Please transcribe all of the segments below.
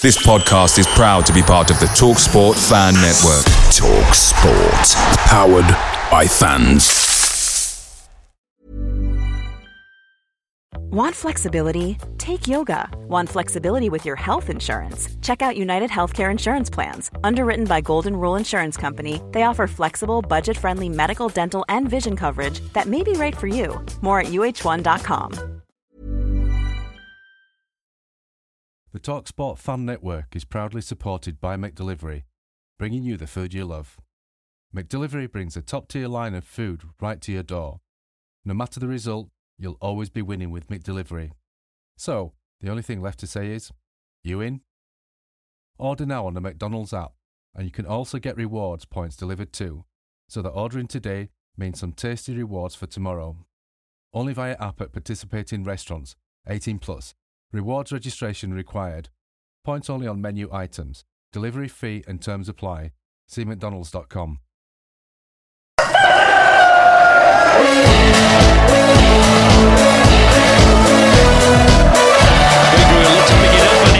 This podcast is proud to be part of the TalkSport Fan Network. TalkSport, powered by fans. Want flexibility? Take yoga. Want flexibility with your health insurance? Check out United Healthcare Insurance Plans. Underwritten by Golden Rule Insurance Company, they offer flexible, budget friendly medical, dental, and vision coverage that may be right for you. More at uh1.com. The TalkSport Fan Network is proudly supported by McDelivery, bringing you the food you love. McDelivery brings a top tier line of food right to your door. No matter the result, you'll always be winning with McDelivery. So, the only thing left to say is, you in? Order now on the McDonald's app, and you can also get rewards points delivered too, so that ordering today means some tasty rewards for tomorrow. Only via app at participating restaurants, 18 plus. Rewards registration required. Points only on menu items. Delivery fee and terms apply. See McDonald's.com.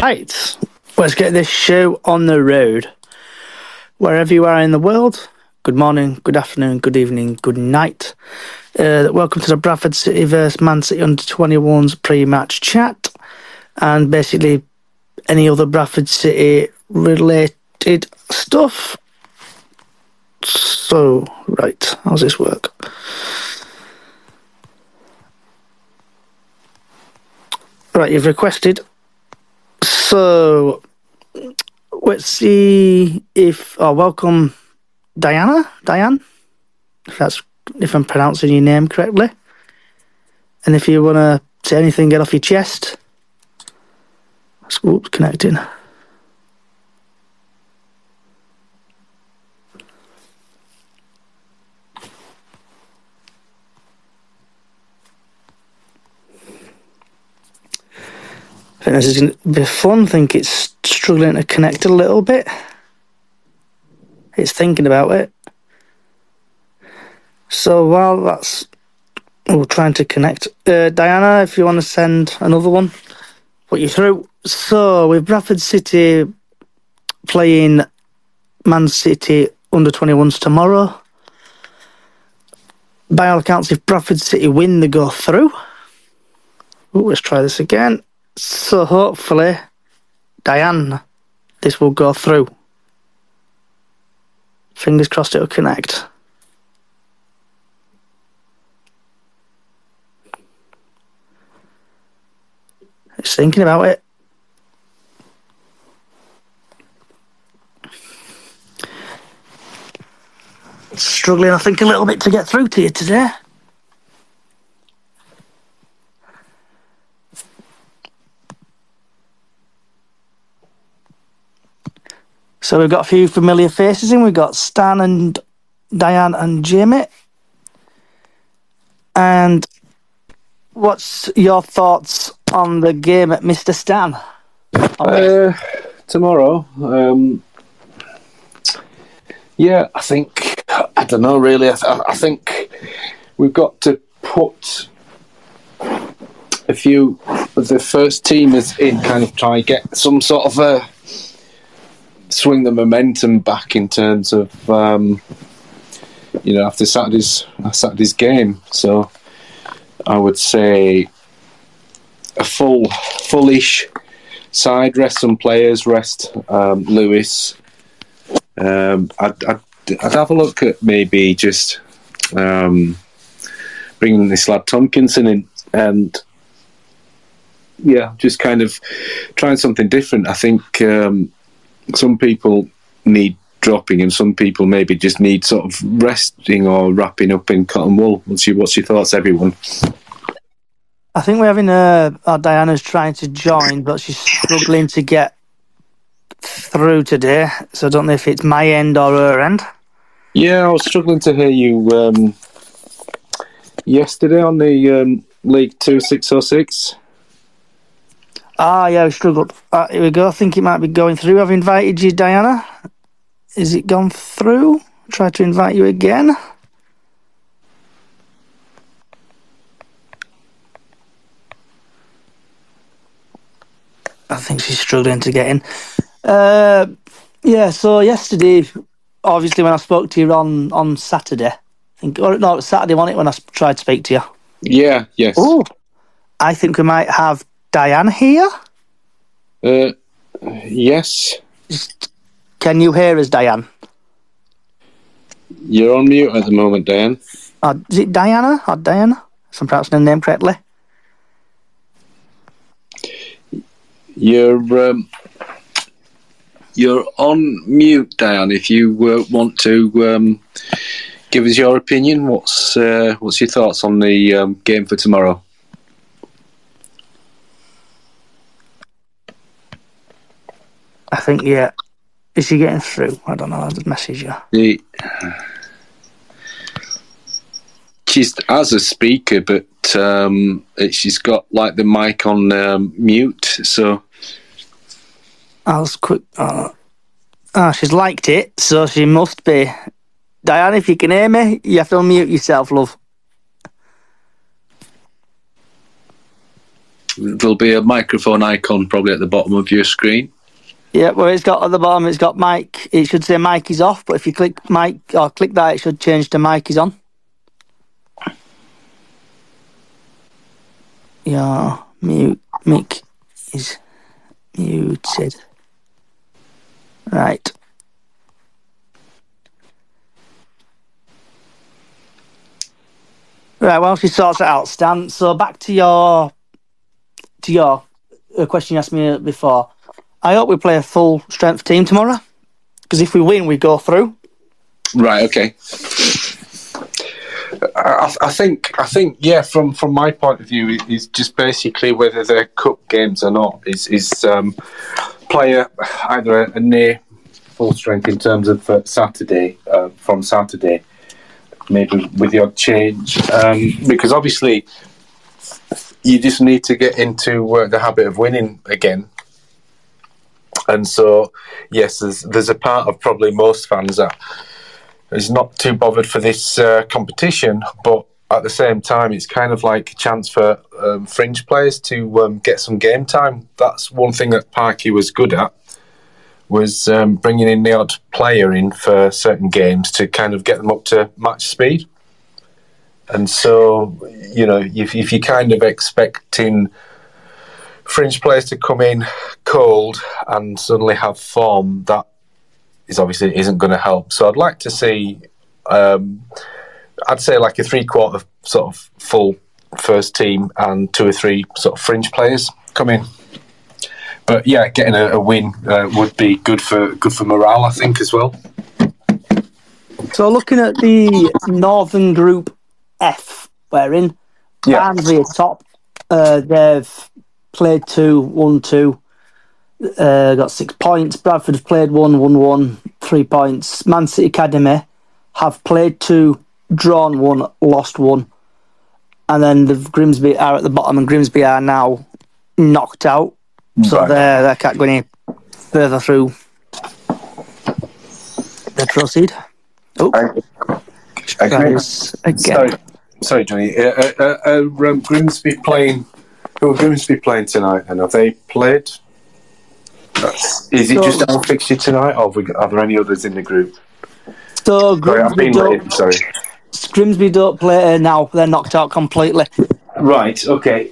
Right, let's get this show on the road. Wherever you are in the world, good morning, good afternoon, good evening, good night. Uh, welcome to the Bradford City vs Man City Under 21s pre match chat and basically any other Bradford City related stuff. So, right, how's this work? Right, you've requested. So, let's see if. Oh, welcome, Diana? Diane? If that's if I'm pronouncing your name correctly. And if you want to say anything, get off your chest. Oops, connecting. I think this is going to be fun. I think it's struggling to connect a little bit. It's thinking about it. So while that's we're trying to connect, uh, Diana, if you want to send another one, put you through. So with Bradford City playing Man City under 21s tomorrow. By all accounts, if Bradford City win, they go through. Ooh, let's try this again. So hopefully, Diane, this will go through. Fingers crossed it'll connect. It's thinking about it. Struggling, I think, a little bit to get through to you today. So we've got a few familiar faces in. We've got Stan and Diane and Jamie. And what's your thoughts on the game at Mr. Stan? Uh, tomorrow, um, yeah, I think I don't know really. I, th- I think we've got to put a few of the first teamers in, kind of try and get some sort of a swing the momentum back in terms of um, you know after Saturday's Saturday's game. So I would say a full fullish side. Rest some players. Rest um, Lewis. Um, I'd, I'd, I'd have a look at maybe just um, bringing this lad Tomkinson in and yeah, just kind of trying something different. I think um, some people need dropping and some people maybe just need sort of resting or wrapping up in cotton wool. What's your, what's your thoughts, everyone? I think we're having uh, our Diana's trying to join, but she's struggling to get through today. So I don't know if it's my end or her end. Yeah, I was struggling to hear you um, yesterday on the um, League 2606. Ah, yeah, we struggled. Uh, here we go. I think it might be going through. I've invited you, Diana. Is it gone through? Try to invite you again. I think she's struggling to get in. Uh, yeah, so yesterday, obviously, when I spoke to you on, on Saturday, I think, or no, it was Saturday, wasn't it, when I tried to speak to you? Yeah, yes. Oh, I think we might have Diane here. Uh, yes. Can you hear us, Diane? You're on mute at the moment, Diane. Or, is it Diana or Diana? If I'm pronouncing her name correctly. You're um, you're on mute, Diane. If you uh, want to um, give us your opinion, what's uh, what's your thoughts on the um, game for tomorrow? I think, yeah. Is she getting through? I don't know. I'll message her. The she's as a speaker, but um, it, she's got like the mic on um, mute. So I'll quick. Uh, ah, she's liked it, so she must be. Diane, if you can hear me, you have to unmute yourself, love. there'll be a microphone icon probably at the bottom of your screen. Yeah, well, it's got at the bottom. It's got mic. It should say mic is off, but if you click mic or click that, it should change to mic is on. Your mute mic is muted. Right. Right. Well, she sorts it out, Stan. So back to your to your uh, question you asked me before. I hope we play a full strength team tomorrow. Because if we win, we go through. Right. Okay. I, I think. I think. Yeah. From from my point of view, it's just basically whether they're cup games or not. Is is um, player either a, a near full strength in terms of uh, Saturday uh, from Saturday, maybe with odd change, um, because obviously you just need to get into uh, the habit of winning again. And so, yes, there's there's a part of probably most fans that is not too bothered for this uh, competition, but at the same time, it's kind of like a chance for um, fringe players to um, get some game time. That's one thing that Parky was good at was um, bringing in the odd player in for certain games to kind of get them up to match speed. And so, you know, if, if you're kind of expecting fringe players to come in cold and suddenly have form, that is obviously isn't going to help. So I'd like to see, um, I'd say like a three quarter sort of full first team and two or three sort of fringe players come in. But yeah, getting a, a win uh, would be good for good for morale, I think, as well. So looking at the Northern Group F, we're in. Yeah. Barnsley are top. Uh, they've played two, won two, uh, got six points. Bradford have played one, won one, three points. Man City Academy have played two, drawn one, lost one. And then the Grimsby are at the bottom, and Grimsby are now knocked out. So Right. they're, they can't go any further through. They proceed. Oh, again. Sorry, sorry, Johnny. Uh, uh, uh, uh, um, Grimsby playing. Who are Grimsby playing tonight? And have they played? Is it So- just our fixture tonight, or have we, are there any others in the group? So Sorry, I've been late. Sorry. Grimsby don't play uh, now. They're knocked out completely. Right. Okay.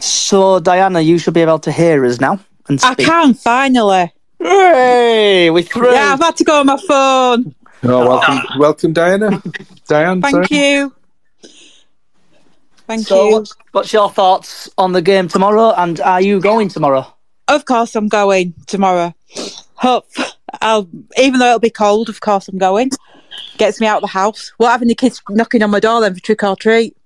So Diana, you should be able to hear us now and I can finally. Hey, we through. Yeah, I've had to go on my phone. Oh, welcome, welcome, Diana. Diane. Thank sorry. you. Thank So, you. what's, what's your thoughts on the game tomorrow? And are you going tomorrow? Of course, I'm going tomorrow. Hope I'll, even though it'll be cold. Of course, I'm going. Gets me out of the house. What having the kids knocking on my door then for trick or treat?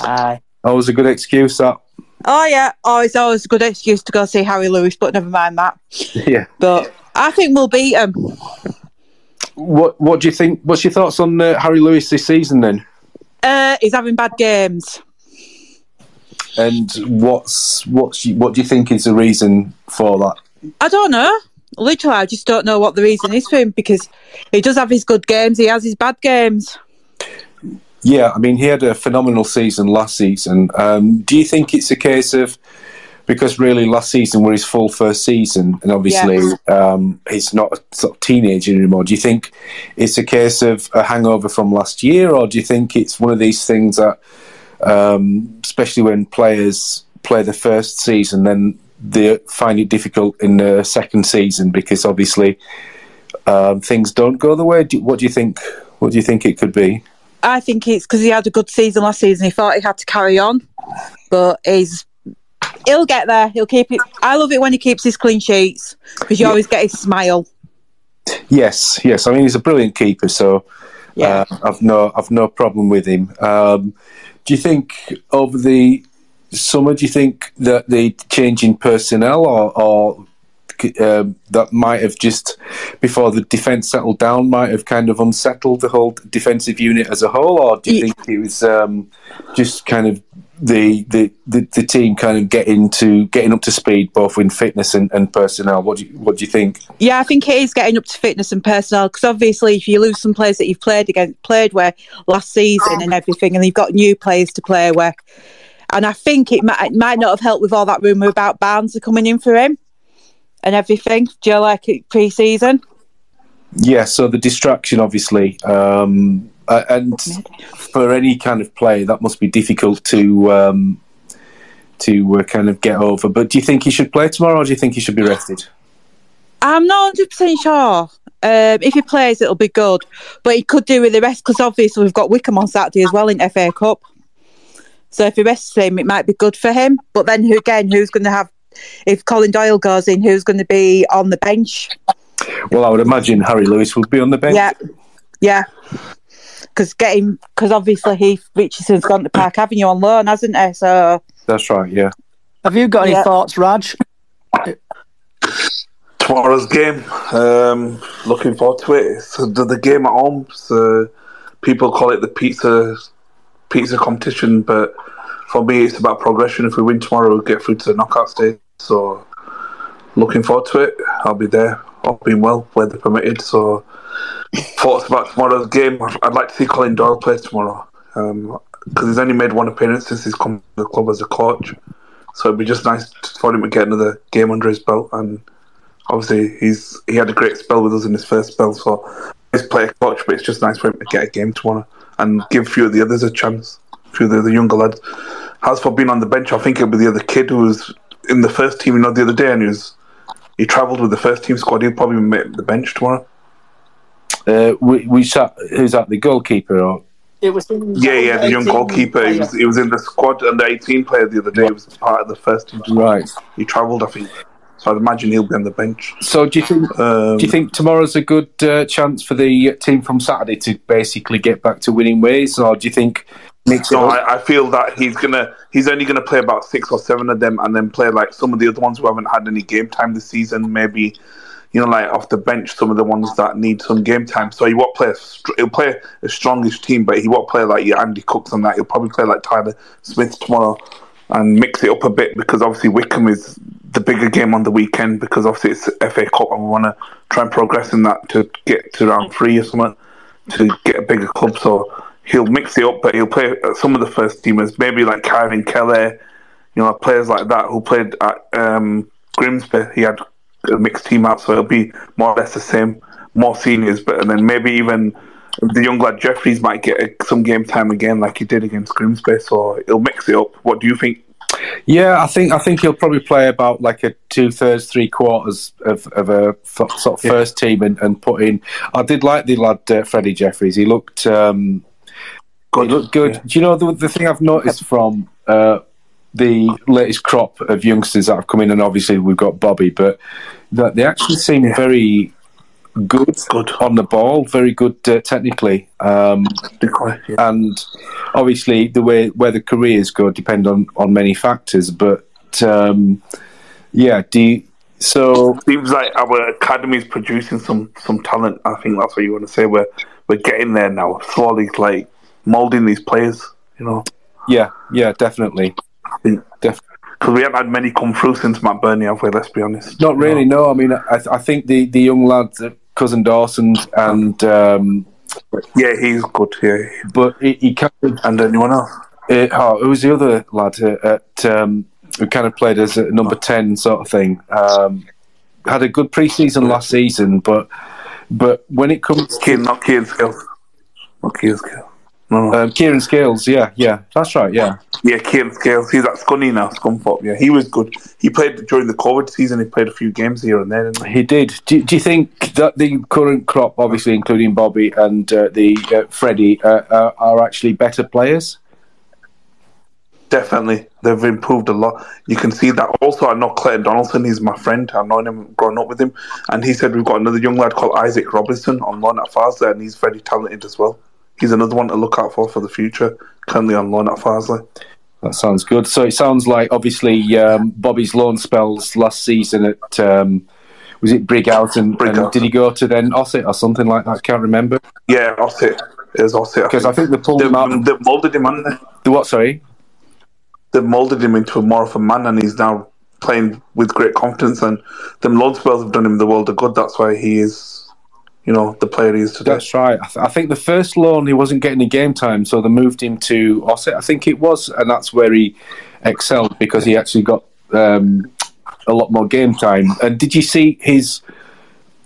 Aye. Always a good excuse. That. Oh yeah. Oh, it's always a good excuse to go see Harry Lewis, but never mind that. Yeah. But I think we'll beat him. What What do you think? What's your thoughts on uh, Harry Lewis this season then? Uh, he's having bad games. And what's what's what do you think is the reason for that? I don't know. Literally, I just don't know what the reason is for him because he does have his good games, he has his bad games. Yeah, I mean, he had a phenomenal season last season. Um, do you think it's a case of because really last season were his full first season, and obviously um, he's not a sort of teenager anymore. Do you think it's a case of a hangover from last year, or do you think it's one of these things that, um, especially when players play the first season, then they find it difficult in the second season because obviously um, things don't go the way. Do, what do you think? What do you think it could be? I think it's because he had a good season last season. He thought he had to carry on, but he's he'll get there. He'll keep it. I love it when he keeps his clean sheets because you always get his smile. Yes, yes. I mean, he's a brilliant keeper, so Yeah. uh, I've no, I've no problem with him. Um, do you think over the summer? Do you think that the change in personnel, or, or um, that might have just before the defence settled down, might have kind of unsettled the whole defensive unit as a whole, or do you Ye- think it was um, just kind of the, the, the, the team kind of getting to getting up to speed both in fitness and, and personnel? What do you what do you think? Yeah, I think it is getting up to fitness and personnel because obviously, if you lose some players that you've played against, played with last season and everything, and you've got new players to play with, and I think it might, it might not have helped with all that rumour about Barnes coming in for him and everything. Do you like it pre-season? Yeah, so the distraction, obviously, um, and for any kind of play, that must be difficult to um, to uh, kind of get over. But do you think he should play tomorrow, or do you think he should be rested? I'm not hundred percent sure. Um, if he plays, it'll be good, but he could do with the rest because obviously we've got Wycombe on Saturday as well in FA Cup. So if he rests him, it might be good for him. But then who again? Who's going to have? If Colin Doyle goes in, who's going to be on the bench? Well, I would imagine Harry Lewis would be on the bench. Yeah, yeah. Because getting because obviously Heath Richardson's gone to Park Avenue on loan, hasn't he? So That's right. Yeah. Have you got any Yeah. thoughts, Raj? tomorrow's game. Um, looking forward to it. So the, the game at home. So people call it the pizza pizza competition, but for me, it's about progression. If we win tomorrow, we'll get through to the knockout stage. So looking forward to it. I'll be there. All being well, weather permitted. So thoughts about tomorrow's game. I'd like to see Colin Doyle play tomorrow um, because he's only made one appearance since he's come to the club as a coach. So it'd be just nice for him to get another game under his belt and obviously he's he had a great spell with us in his first spell, so he's player coach, but it's just nice for him to get a game tomorrow and give a few of the others a chance, a few of the, other younger lads. As for being on the bench, I think it'll be the other kid who was in the first team, you know, the other day, and he was he travelled with the first team squad. He'll probably make the bench tomorrow. Uh, we, we sat, who's that? The goalkeeper, or It was Yeah, yeah, the young goalkeeper. He was, he was in the squad under 18 player the other day. He was part of the first team. squad. right? He travelled, I think. So I'd imagine he'll be on the bench. So do you think? Um, do you think tomorrow's a good uh, chance for the team from Saturday to basically get back to winning ways, or do you think mix No. I, I feel that he's gonna he's only gonna play about six or seven of them, and then play like some of the other ones who haven't had any game time this season. Maybe you know, like off the bench, some of the ones that need some game time. So he won't play. A, he'll play a strongish team, but he won't play like your Andy Cooks and that. He'll probably play like Tyler Smith tomorrow and mix it up a bit because obviously Wycombe is the bigger game on the weekend because obviously it's FA Cup and we want to try and progress in that to get to round three or something to get a bigger club. So he'll mix it up, but he'll play some of the first teamers, maybe like Ciaran Kelly, you know, players like that who played at um, Grimsby. He had a mixed team out, so it'll be more or less the same, more seniors, but and then maybe even the young lad Jeffries might get some game time again, like he did against Grimsby. So he'll mix it up. What do you think? Yeah, I think I think he'll probably play about like a two thirds, three quarters of, of a f- sort of first team and, and put in. I did like the lad uh, Freddie Jeffries. He looked um, Good. He looked good. Yeah. Do you know the, the thing I've noticed from uh, the latest crop of youngsters that have come in, and obviously we've got Bobby, but that they actually seem very good, Good. on the ball, very good uh, technically. Um, Yeah. and obviously the way where the careers go depend on on many factors. But um, yeah, do you, so Seems like our academy is producing some some talent. I think that's what you want to say. We're we're getting there now, slowly, like molding these players. You know, yeah, yeah, definitely. because Def- we haven't had many come through since Matt Burney, have we? Let's be honest. Not really. No, I mean, I, I think the the young lads, uh, Cousin-Dawson, and um, Yeah, he's good. Yeah, but he, he kind of and anyone else? uh, oh, who was the other lad at um, who kind of played as a number ten sort of thing. Um, had a good preseason last season, but but when it comes Kieran, not Kieran Scales. Not. No, um, Kieran Scales, yeah, yeah, that's right, yeah. Yeah, Kieran Scales. He's at Scunny now, Scunthorpe. Yeah, he was good. He played during the COVID season. He played a few games here and there. Didn't he? He did. Do, do you think that the current crop, obviously including Bobby and uh, the uh, Freddie, uh, uh, are actually better players? Definitely, they've improved a lot. You can see that. Also, I know Clayton Donaldson. He's my friend. I've known him, grown up with him, and he said we've got another young lad called Isaac Robinson on loan at Farsley, and he's very talented as well. He's another one to look out for for the future. Currently on loan at Farsley. That sounds good. So it sounds like obviously um, Bobby's loan spells last season at um, was it Brighouse and, and did he go to then Ossett or something like that? I can't remember Yeah, Ossett. It was Ossett. because I think they pulled they've, him out. they've molded him, haven't they? The what? Sorry. they've molded him into more of a man, and he's now playing with great confidence. And them loan spells have done him the world of good. That's why he is, you know, the player he is today. That's right. I, th- I think the first loan he wasn't getting any game time, so they moved him to Ossett. I think it was, and that's where he excelled because he actually got um, a lot more game time. And did you see his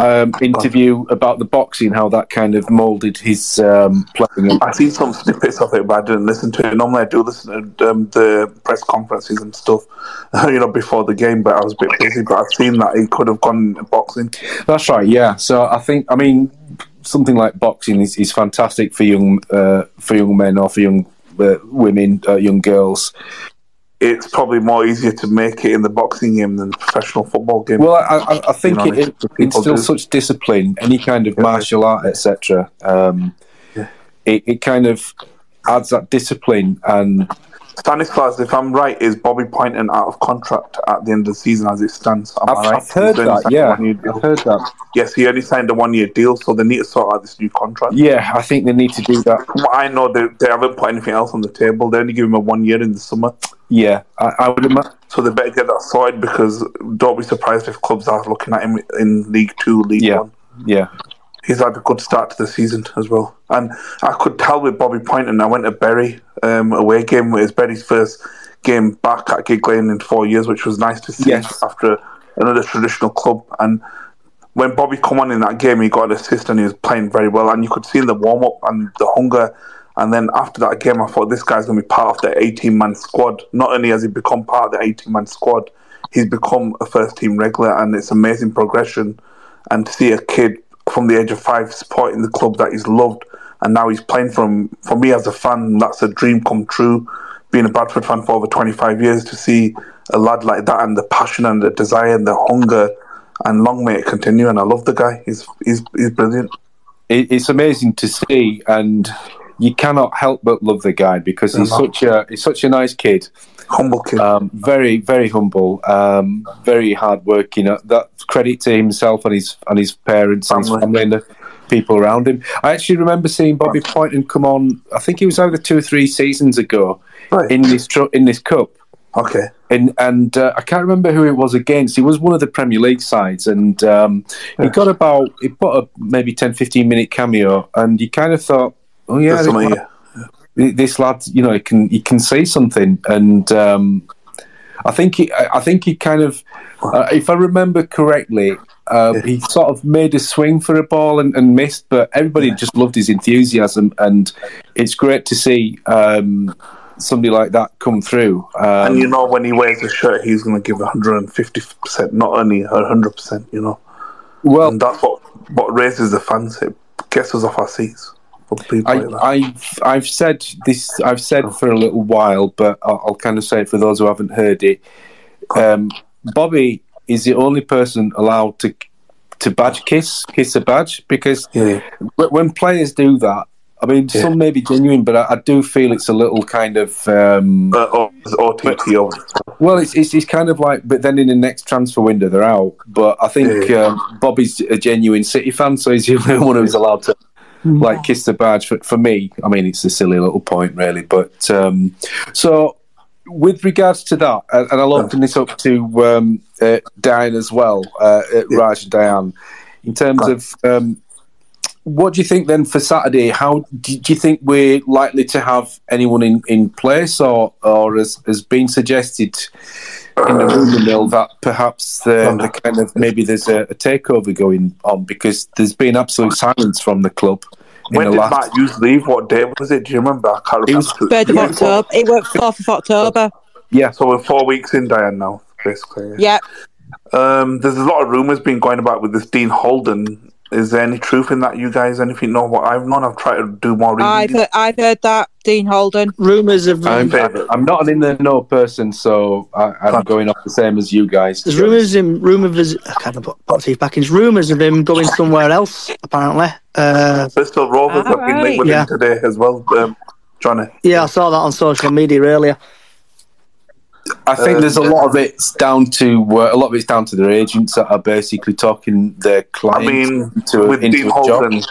um, interview about the boxing? How that kind of moulded his um, playing? I've seen some snippets of it, but I didn't listen to it. Normally, I do listen to um, the press conferences and stuff, you know, before the game. But I was a bit busy. But I've seen that he could have gone boxing. That's right. Yeah. So I think I mean something like boxing is, is fantastic for young uh, for young men or for young uh, women, uh, young girls. It's probably more easier to make it in the boxing game than the professional football game. Well, I, I, I think You know, it, it the people instills do. such discipline, any kind of martial art, etc. Um, it, it kind of adds that discipline, and Stanislas, if I'm right, is Bobby Poynton out of contract at the end of the season as it stands? Am I I've, right? I've heard that. Yeah. I've heard that. Yes, he only signed a one-year deal, so they need to sort out this new contract. Yeah, I think they need to do that. I know, they, they haven't put anything else on the table. They only give him a one year in the summer, Yeah, I, I would imagine. so they better get that sorted because don't be surprised if clubs are looking at him in League Two, League Yeah, One. yeah, He's had a good start to the season as well, and I could tell with Bobby Poynton. I went to Bury um, away game. It was Bury's first game back at Gigg Lane in four years, which was nice to see Yes. after another traditional club. And when Bobby come on in that game, he got an assist and he was playing very well. And you could see in the warm up and the hunger. And then after that game, I thought this guy's going to be part of the 18 man squad. Not only has he become part of the 18 man squad, he's become a first team regular, and it's amazing progression. And to see a kid from the age of five supporting the club that he's loved, and now he's playing from for me as a fan, that's a dream come true. Being a Bradford fan for over 25 years, to see a lad like that and the passion and the desire and the hunger, and long may it continue. And I love the guy. He's he's he's brilliant. it's amazing to see, and you cannot help but love the guy because he's Yeah. such a he's such a nice kid. Humble kid. Um, very, very humble, um, very hardworking. Uh, that credit to himself and his and his parents and his Family. and the people around him. I actually remember seeing Bobby Poynton come on. I think it was either two or three seasons ago Right. in this tr- in this cup. okay. And and uh, I can't remember who it was against. He was one of the Premier League sides, and um, he got about he put a maybe 10, 15 minute cameo, and you kind of thought, oh yeah, this lad- here. this lad, you know, he can he can say something, and um, I think he, I I think he kind of, uh, if I remember correctly, uh, he sort of made a swing for a ball and, and missed, but everybody just loved his enthusiasm, and it's great to see um, somebody like that come through. Um, And you know, when he wears a shirt, he's going to give 150%, not only 100%, you know. well, And that's what, what raises the fans. It gets us off our seats. For people I, like I've I've said this. I've said for a little while, but I'll, I'll kind of say it for those who haven't heard it. Um, Bobby is the only person allowed to to badge kiss kiss a badge because Yeah. when players do that, I mean, some may be genuine, but I, I do feel it's a little kind of. Um, Uh, oh, it's OTT. well, it's, it's it's kind of like, but then in the next transfer window they're out. But I think Yeah. um, Bobby's a genuine City fan, so he's the only one who's allowed to like kiss the badge. For, for me, I mean, it's a silly little point, really. But um, so with regards to that, and and I'll open this up to um, uh, Diane as well, uh, Raj and Diane, in terms of. Um, what do you think then for Saturday? How do, do you think we're likely to have anyone in, in place, or or as has been suggested, in the rumour mill that perhaps the, the kind of maybe there's a, a takeover going on because there's been absolute silence from the club. When the did last, Mark Hughes leave? What day was it? Do you remember? I can't It was remember. Third of October. It was fourth of October. yeah, So we're four weeks in, Diane, now, basically. Yeah. Um, there's a lot of rumours being going about with this Dean Holden. Is there any truth in that? You guys, anything know what I've known? I've tried to do more I've heard, I've heard that Dean Holden. Rumours of I'm, I'm not an in the know person, so I, I'm going off the same as you guys. there's rumours him rumours I can't put put teeth back in. Rumours of him going somewhere else. Apparently, uh, Bristol Rovers have been linked with Yeah. him today as well, um, Johnny. yeah, I saw that on social media earlier. I think Uh, there's a lot of it's down to uh, a lot of it's down to their agents that are basically talking their clients. I mean, into, with into Dean Holden, job.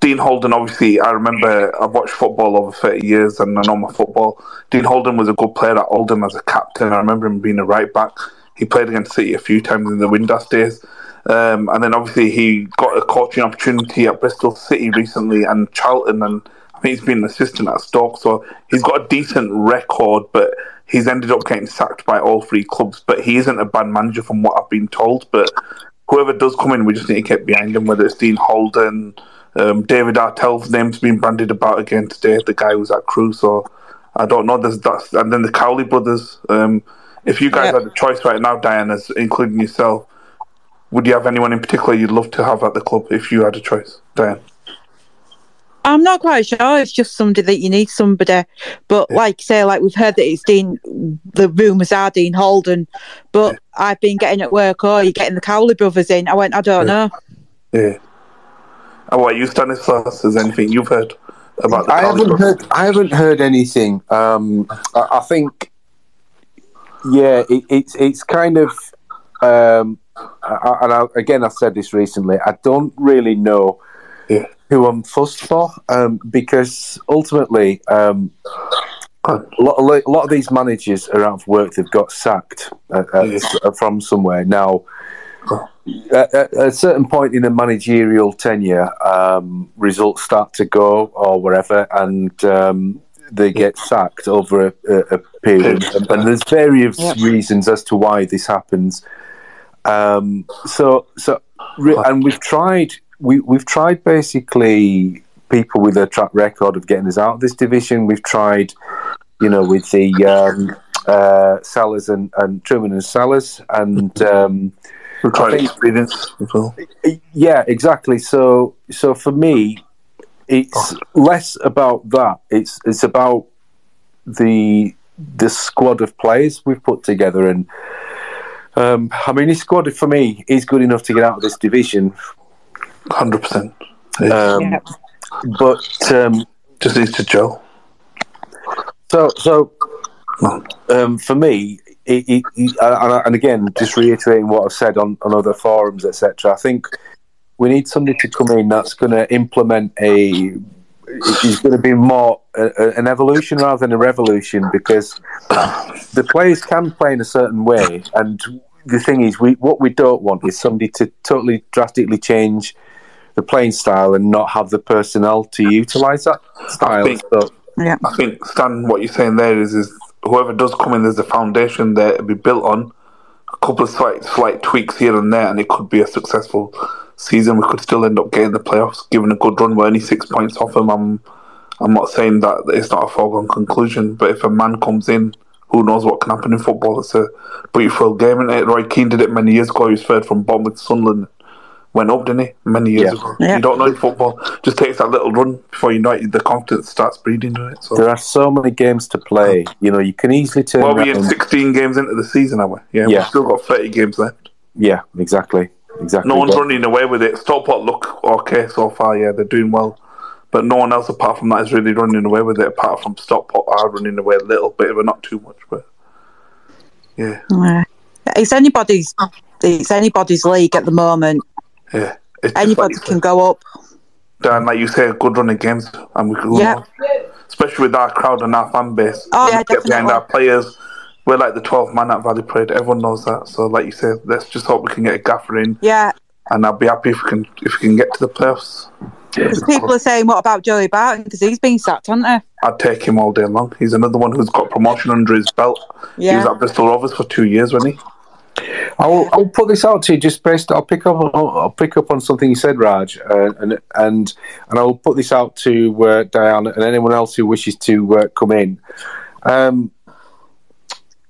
Dean Holden, obviously, I remember I've watched football over 30 years and I know my football. Dean Holden was a good player at Oldham as a captain. I remember him being a right back. He played against City a few times in the Windass days. Um, and then obviously he got a coaching opportunity at Bristol City recently and Charlton, and I think he's been an assistant at Stoke. So he's got a decent record, but he's ended up getting sacked by all three clubs. But he isn't a bad manager from what I've been told. But whoever does come in, we just need to get behind him, whether it's Dean Holden, um, David Artell's name's been branded about again today, the guy who's at Crewe. So I don't know. There's that, and then the Cowley brothers. Um, if you guys Yep. had a choice right now, Diana, including yourself, would you have anyone in particular you'd love to have at the club if you had a choice, Diane? I'm not quite sure. It's just somebody that you need somebody. But like say, like we've heard that it's Dean. The rumours are Dean Holden, but I've been getting at work. Oh, you're getting the Cowley brothers in. I went. I don't know. Yeah. And what you, Stanislas? Is anything you've heard about the I Cowley haven't brothers? heard. I haven't heard anything. Um, I, I think, yeah, it, it's it's kind of, um, I, and I, again, I've said this recently. I don't really know Yeah. Who I'm fussed for um, because ultimately, um, a lot, a lot of these managers are out of work. They've got sacked uh, uh, from somewhere now. At, at a certain point in a managerial tenure, um, results start to go or wherever, and um, they get sacked over a, a, a period. And, and there's various reasons as to why this happens. Um, so, so, re- and we've tried. We we've tried basically people with a track record of getting us out of this division. We've tried, you know, with the um, uh, Sellars and, and Trueman and Sellars, and um, We've tried experience as well. yeah, exactly. So, so for me, it's less about that. It's it's about the the squad of players we've put together, and um, I mean, this squad for me is good enough to get out of this division. 100%. Um, Yeah. But um, Just needs to Joe. So, so um, for me, it, it, it- and, and again, just reiterating what I've said on, on other forums, etc. I think we need somebody to come in that's going to implement a. Is going to be more a, a- an evolution rather than a revolution because the players can play in a certain way, and the thing is, we what we don't want is somebody to totally drastically change the playing style and not have the personnel to utilise that style. think- So, Yeah. I think, Stan, what you're saying there is, is whoever does come in, there's a foundation there to be built on. A couple of slight, slight tweaks here and there, and it could be a successful season. We could still end up getting the playoffs, given a good run. We're only six points off them. I'm, I'm not saying that it's not a foregone conclusion, but if a man comes in, who knows what can happen in football? It's a beautiful game, and it? Roy Keane did it many years ago. He was third from Bournemouth, Sunderland. Went up, didn't he? Many years Yeah. ago. Yeah. You don't know football. Just takes that little run before you know it, the confidence starts breeding to it. So. There are so many games to play. You know, you can easily turn Well, we're in 16 games into the season, are we? Yeah, Yeah. we've still got 30 games left. Yeah, exactly, exactly. No one's But- running away with it. Stockport look okay so far, yeah, they're doing well. But no one else apart from that is really running away with it, apart from Stockport are running away a little bit, but not too much. But yeah, Yeah. It's anybody's. It's anybody's league at the moment. Yeah. Anybody like, can go up. Dan, like you say, a good run of games, and we could go Yeah. on. Especially with our crowd and our fan base. Oh, yeah, get behind our players. We're like the 12th man at Valley Parade. Everyone knows that. So, like you said, let's just hope we can get a gaffer in Yeah. and I'll be happy if we can if we can get to the playoffs. Because people are saying, what about Joey Barton? Because he's been sacked, hasn't he? I'd take him all day long. He's another one who's got promotion under his belt. Yeah. He was at Bristol Rovers for two years, wasn't he? I'll, I'll put this out to you just based. I'll pick up. I'll, I'll pick up on something you said, Raj, uh, and and and I'll put this out to uh, Diana and anyone else who wishes to uh, come in. Um,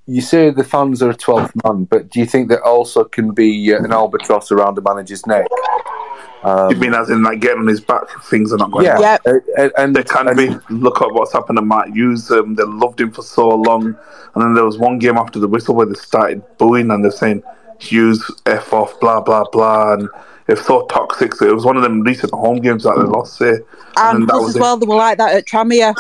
you say the fans are a twelfth man, but do you think that also can be uh, an albatross around the manager's neck? Um, you mean as in like getting on his back, things are not going yeah, well. uh, and They can be. Look at what's happened to Mark Hughes. Um, they loved him for so long, and then there was one game after the whistle where they started booing and they're saying Hughes f off, blah blah blah, and it's so toxic. So it was one of them recent home games that they lost. Say, And, then that plus was as it. well, they were like that at Tranmere.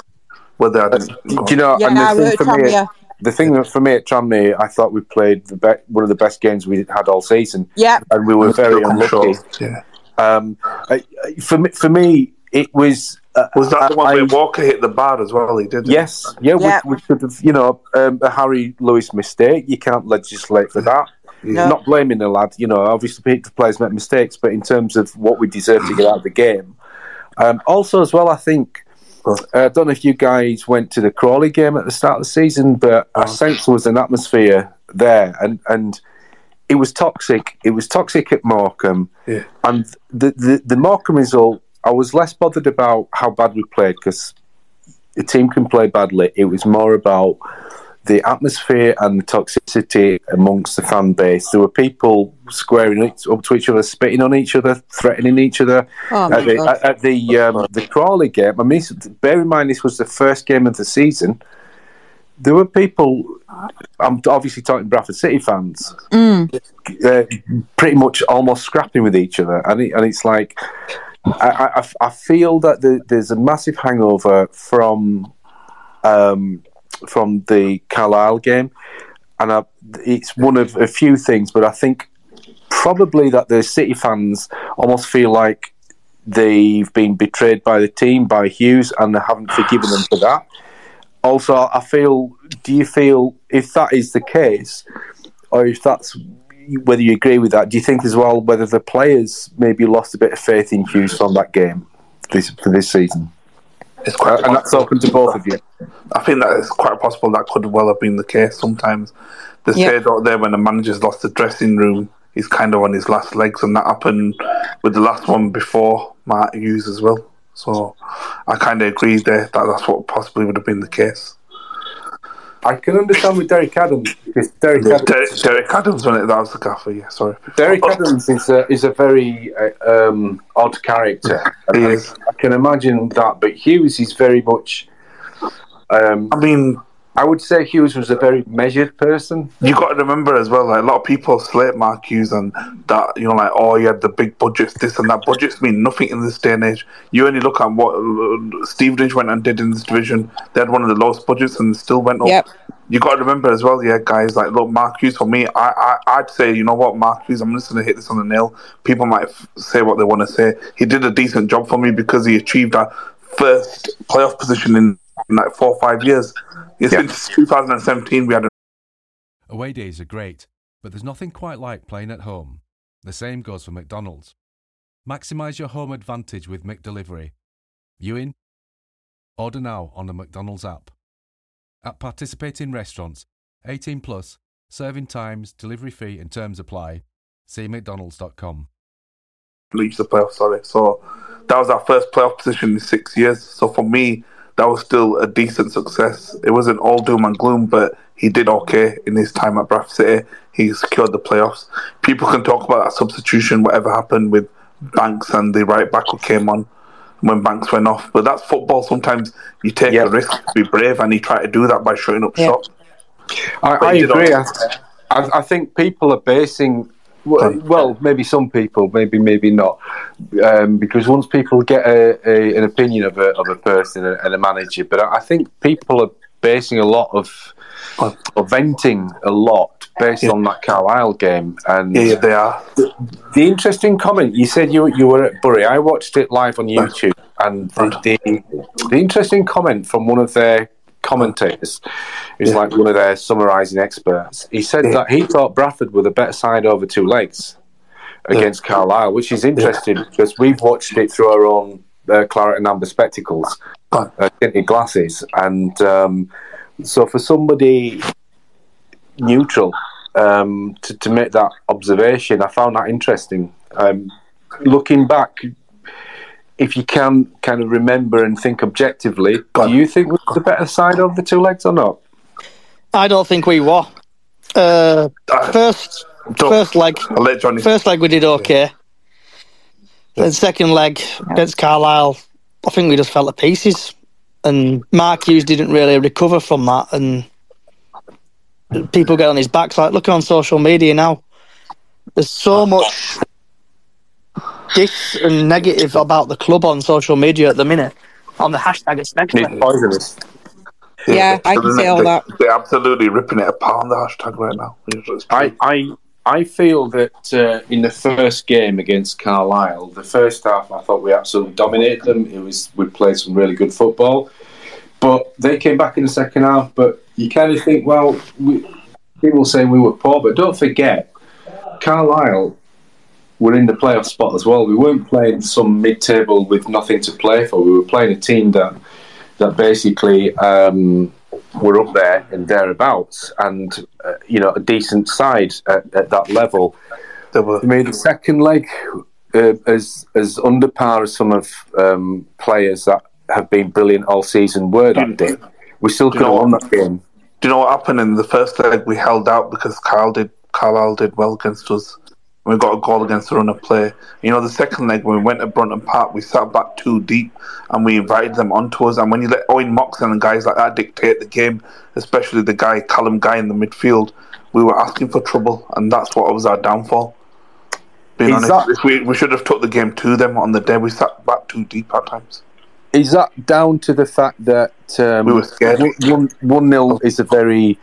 Whether I didn't, Do you know? Yeah, and I the thing for me, the thing that for me at Tranmere, I thought we played the be- one of the best games we had all season. Yeah. and we were very unlucky. short, Yeah. Um, I- I- for me, for me, it was. Uh, Was that the one I- where Walker hit the bar as well? He did. Yes, yeah, Yeah. We, we could have, you know, um, a Harry Lewis mistake. You can't legislate for that. No. Not blaming the lad, you know. Obviously, the players make mistakes, but in terms of what we deserve to get out of the game, um, also as well, I think. Uh, I don't know if you guys went to the Crawley game at the start of the season, but I sense there was an atmosphere there, and and it was toxic. It was toxic at Morecambe, Yeah. and the, the the Morecambe result. I was less bothered about how bad we played because the team can play badly. It was more about the atmosphere and the toxicity amongst the fan base. There were people squaring up to each other, spitting on each other, threatening each other. Oh, at the, at, at the um, the Crawley game, I mean, bear in mind this was the first game of the season. There were people. I'm obviously talking Bradford City fans, uh, pretty much almost scrapping with each other, and it, and it's like I, I, I feel that the, there's a massive hangover from um, from the Carlisle game, and I, it's one of a few things. But I think probably that the City fans almost feel like they've been betrayed by the team, by Hughes, and they haven't forgiven them for that. Also, I feel. Do you feel if that is the case, or if that's whether you agree with that? Do you think as well whether the players maybe lost a bit of faith in Hughes from that game this for this season? It's quite Uh, and that's open to both of you. I think that it's quite possible that could well have been the case. Sometimes they Yeah. said out there when the manager's lost the dressing room, he's kind of on his last legs, and that happened with the last one before Mark Hughes as well. So I kind of agree there that that's what possibly would have been the case. I can understand with Derek Adams Derek Yeah, Adams, Derek, Derek Adams, when it, that was the gaffer, yeah, sorry. Derek Adams is a, is a very uh, um, odd character. He I, is. I can imagine that, but Hughes is very much. Um, I mean, I would say Hughes was a very measured person. you got to remember as well, like a lot of people slate Mark Hughes and that, you know, like, oh, you had the big budgets, this and that. Budgets mean nothing in this day and age. You only look at what uh, Steve Stevenage went and did in this division. They had one of the lowest budgets and still went up. Yep. You got to remember as well, yeah, guys, like, look, Mark Hughes, for me, I, I, I'd say, you know what, Mark Hughes, I'm just going to hit this on the nail. People might f- say what they want to say. He did a decent job for me because he achieved our first playoff position in, in like four or five years. Yeah, Since 2017, we had a Away days are great, but there's nothing quite like playing at home. The same goes for McDonald's. Maximise your home advantage with McDelivery. You in? Order now on the McDonald's app. At participating restaurants, 18 plus, serving times, delivery fee and terms apply. See mcdonalds.com. reach the playoffs. Sorry, so that was our first playoff position in six years. So for me, that was still a decent success. It wasn't all doom and gloom, but he did okay in his time at Bradford City. He secured the playoffs. People can talk about that substitution, whatever happened with Banks and the right back who came on when Banks went off. But that's football. Sometimes you take Yeah. a risk to be brave, and he tried to do that by shutting up Yeah. shop. I, I agree. I, I think people are basing. Well, well, maybe some people, maybe maybe not, um, because once people get a, a, an opinion of a of a person and a, manager, but I think people are basing a lot of, of venting a lot based on that Carlisle game. And Yeah, yeah, they are. the interesting comment you said you you were at Bury. I watched it live on YouTube, and the the, the interesting comment from one of their commentators, who's Yeah. like one of their summarising experts. He said Yeah. that he thought Bradford were the better side over two legs against Carlisle, which is interesting because we've watched it through our own uh, claret and amber spectacles, uh, tinted glasses, and um, so for somebody neutral um, to, to make that observation, I found that interesting. Um, looking back, if you can kind of remember and think objectively, do you think was the better side of the two legs or not? I don't think we were. Uh, first, first leg, Johnny. first leg we did okay. Then second leg against Carlisle, I think we just fell to pieces, and Mark Hughes didn't really recover from that, and people get on his back. Like looking on social media now, there's so much diss and negative about the club on social media at the minute, on the hashtag especially. It's poisonous. Yeah, I can see all they, that. They're absolutely ripping it apart on the hashtag right now. I, I, I feel that uh, in the first game against Carlisle, the first half, I thought we absolutely dominated them. It was we played some really good football, but they came back in the second half. But you kind of think, well, we, people say we were poor, but don't forget, Carlisle were in the playoff spot as well. We weren't playing some mid-table with nothing to play for. We were playing a team that that basically um, were up there and thereabouts, and uh, you know a decent side at, at that level. they were. I mean, the second leg, uh, as as under par as some of um, players that have been brilliant all season were that day, we still could have won that game. Do you know what happened in the first leg? We held out because Carl did Carlisle did well against us. We got a goal against the run of play. You know, the second leg when we went to Brunton Park, we sat back too deep and we invited them onto us. And when you let Owen Moxon and guys like that dictate the game, especially the guy Callum Guy in the midfield, we were asking for trouble, and that's what was our downfall. Being Is honest, that- we we should have took the game to them on the day. We sat back too deep at times. Is that down to the fact that um, We were scared. One one nil is a very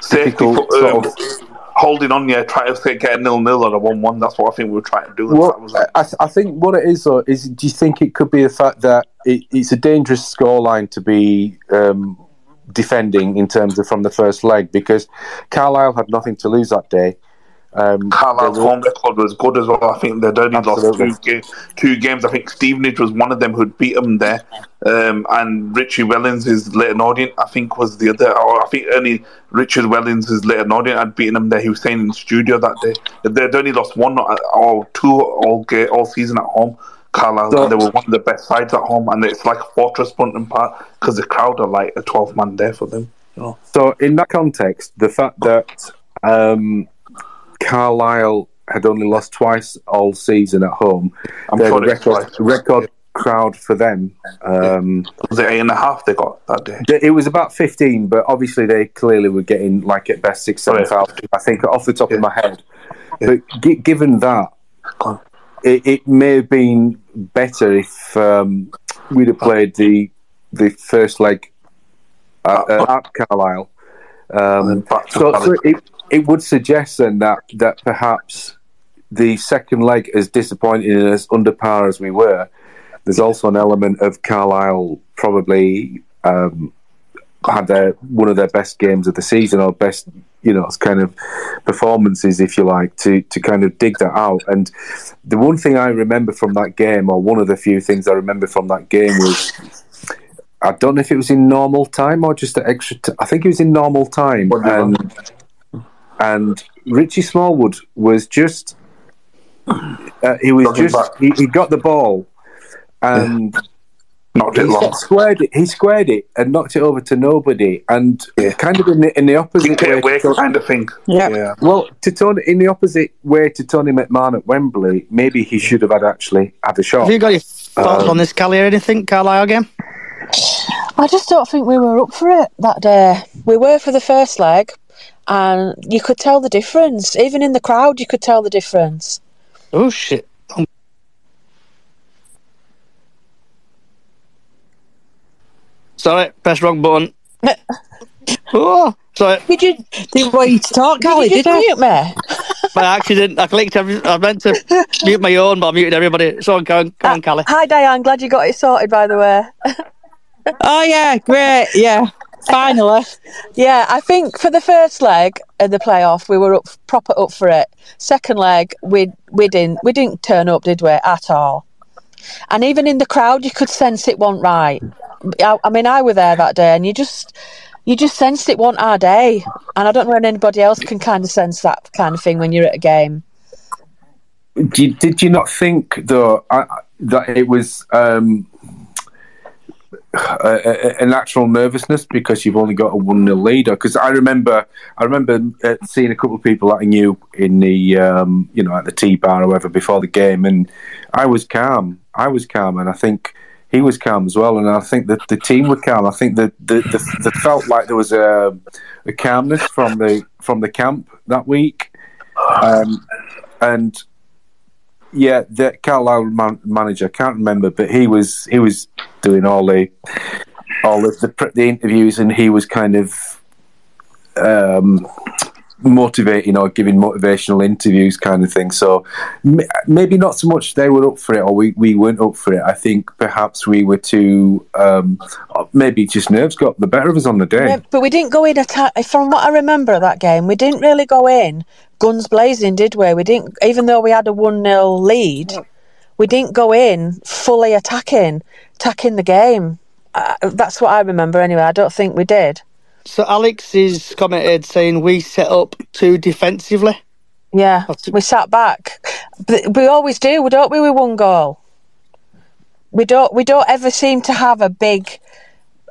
Safety, difficult fo- sort um, of holding on, yeah, trying to get a nil nil or a one one. That's what I think we were trying to do. Well, like, I, I think what it is, though, is do you think it could be the fact that it, it's a dangerous scoreline to be um, defending in terms of from the first leg because Carlisle had nothing to lose that day. Um, Carlisle's were- home record was good as well. I think they'd only Absolutely. lost two, ga- two games. I think Stevenage was one of them who'd beat them there. Um, and Richie Wellens, his Leyton Orient, I think was the other. Or I think only Richard Wellens, his Leyton Orient, had beaten them there. He was saying in the studio that day. They'd only lost one or or two all, ga- all season at home. Carlisle, So- and they were one of the best sides at home. And it's like a fortress Brunton Park because the crowd are like a 12 man there for them. You know? So, in that context, the fact that um, Carlisle had only lost twice all season at home, I'm they had sure a record, record crowd for them. Um, Was it eight and a half they got that day? It was about 15, but obviously they clearly were getting like at best six. I think off the top Yeah. of my head. Yeah. But gi- given that, it, it may have been better if um, we'd have played the the first leg at, uh, at Carlisle. Um, so, so it, it would suggest then that that perhaps the second leg, as disappointing and as under par as we were, there's also an element of Carlisle probably um, had their one of their best games of the season or best you know kind of performances if you like to to kind of dig that out. And the one thing I remember from that game or one of the few things I remember from that game was I don't know if it was in normal time or just at extra t- I think it was in normal time. What do you and and Richie Smallwood was just uh, he was Knocking just he, he got the ball and Knocked it he long. squared it. He squared it and knocked it over to nobody, and Yeah. kind of in the in the opposite way. away To, kind of thing. Yeah. Yeah. well, to Tony, in the opposite way to Tony McMahon at Wembley, maybe he should have had actually had a shot. Have you got your thoughts Um, on this, Callie, or anything, Carlisle game? I just don't think we were up for it that day. We were for the first leg, and you could tell the difference. Even in the crowd, you could tell the difference. Oh, shit. Oh. Sorry, press wrong button. oh, sorry, Did you didn't want you to talk, Callie, did you did just I? mute me? by accident. I clicked every. I meant to mute my own, but I muted everybody. So on, go on, go uh, on, Callie. Hi, Diane. Glad you got it sorted, by the way. Oh yeah, great, yeah. Finally. Yeah, I think for the first leg of the playoff, we were up proper up for it. Second leg, we we didn't we didn't turn up, did we, at all? And even in the crowd, you could sense it wasn't right. I, I mean, I were there that day, and you just you just sensed it wasn't our day. And I don't know if anybody else can kind of sense that kind of thing when you're at a game. Did you, did you not think though I, that it was um, a, a, natural nervousness because you've only got a one 0 lead? Because I remember, I remember uh, seeing a couple of people that I knew in the um, you know at the tea bar or whatever before the game, and I was calm. I was calm, and I think he was calm as well. And I think that the team were calm. I think that the, the, the felt like there was a, a calmness from the from the camp that week, um, and yeah, the Carlisle man- manager, I can't remember, but he was he was doing all the all of the the interviews, and he was kind of um, motivating or giving motivational interviews, kind of thing. So m- maybe not so much they were up for it, or we, we weren't up for it. I think perhaps we were too um, maybe just nerves got the better of us on the day. Yeah, but we didn't go in attack. From what I remember of that game, we didn't really go in guns blazing, did we? We didn't, even though we had a one 0 lead, we didn't go in fully attacking, attacking the game. Uh, that's what I remember anyway. I don't think we did. So Alex is commented saying we set up too defensively. Yeah, we sat back. But we always do, don't we? With one goal, we don't. We don't ever seem to have a big,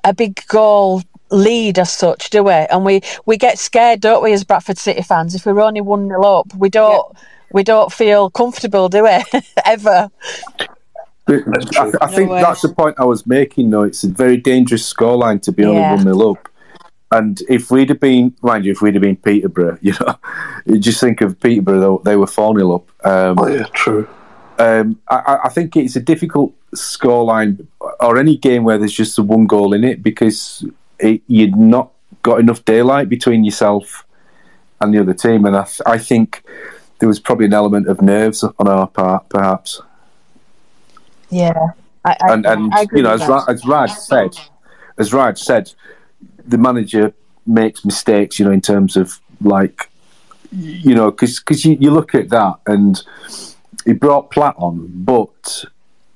a big goal lead as such, do we? And we we get scared, don't we, as Bradford City fans? If we're only one 0 up, we don't we don't feel comfortable, do we? Ever. I, I think No that's the point I was making. Though it's a very dangerous scoreline to be only Yeah. one 0 up. And if we'd have been, mind you, if we'd have been Peterborough, you know, you just think of Peterborough, though, they were 4 0 up. Um, Oh yeah, true. um, I- I, I think it's a difficult scoreline, or any game where there's just the one goal in it, because it, you'd not got enough daylight between yourself and the other team. And I, th- I think there was probably an element of nerves on our part, perhaps. Yeah. I, I, and and I you know, as. Ra- as Raj said, as Raj said, the manager makes mistakes. You know, in terms of like, you know, because you, you look at that and he brought Platt on, but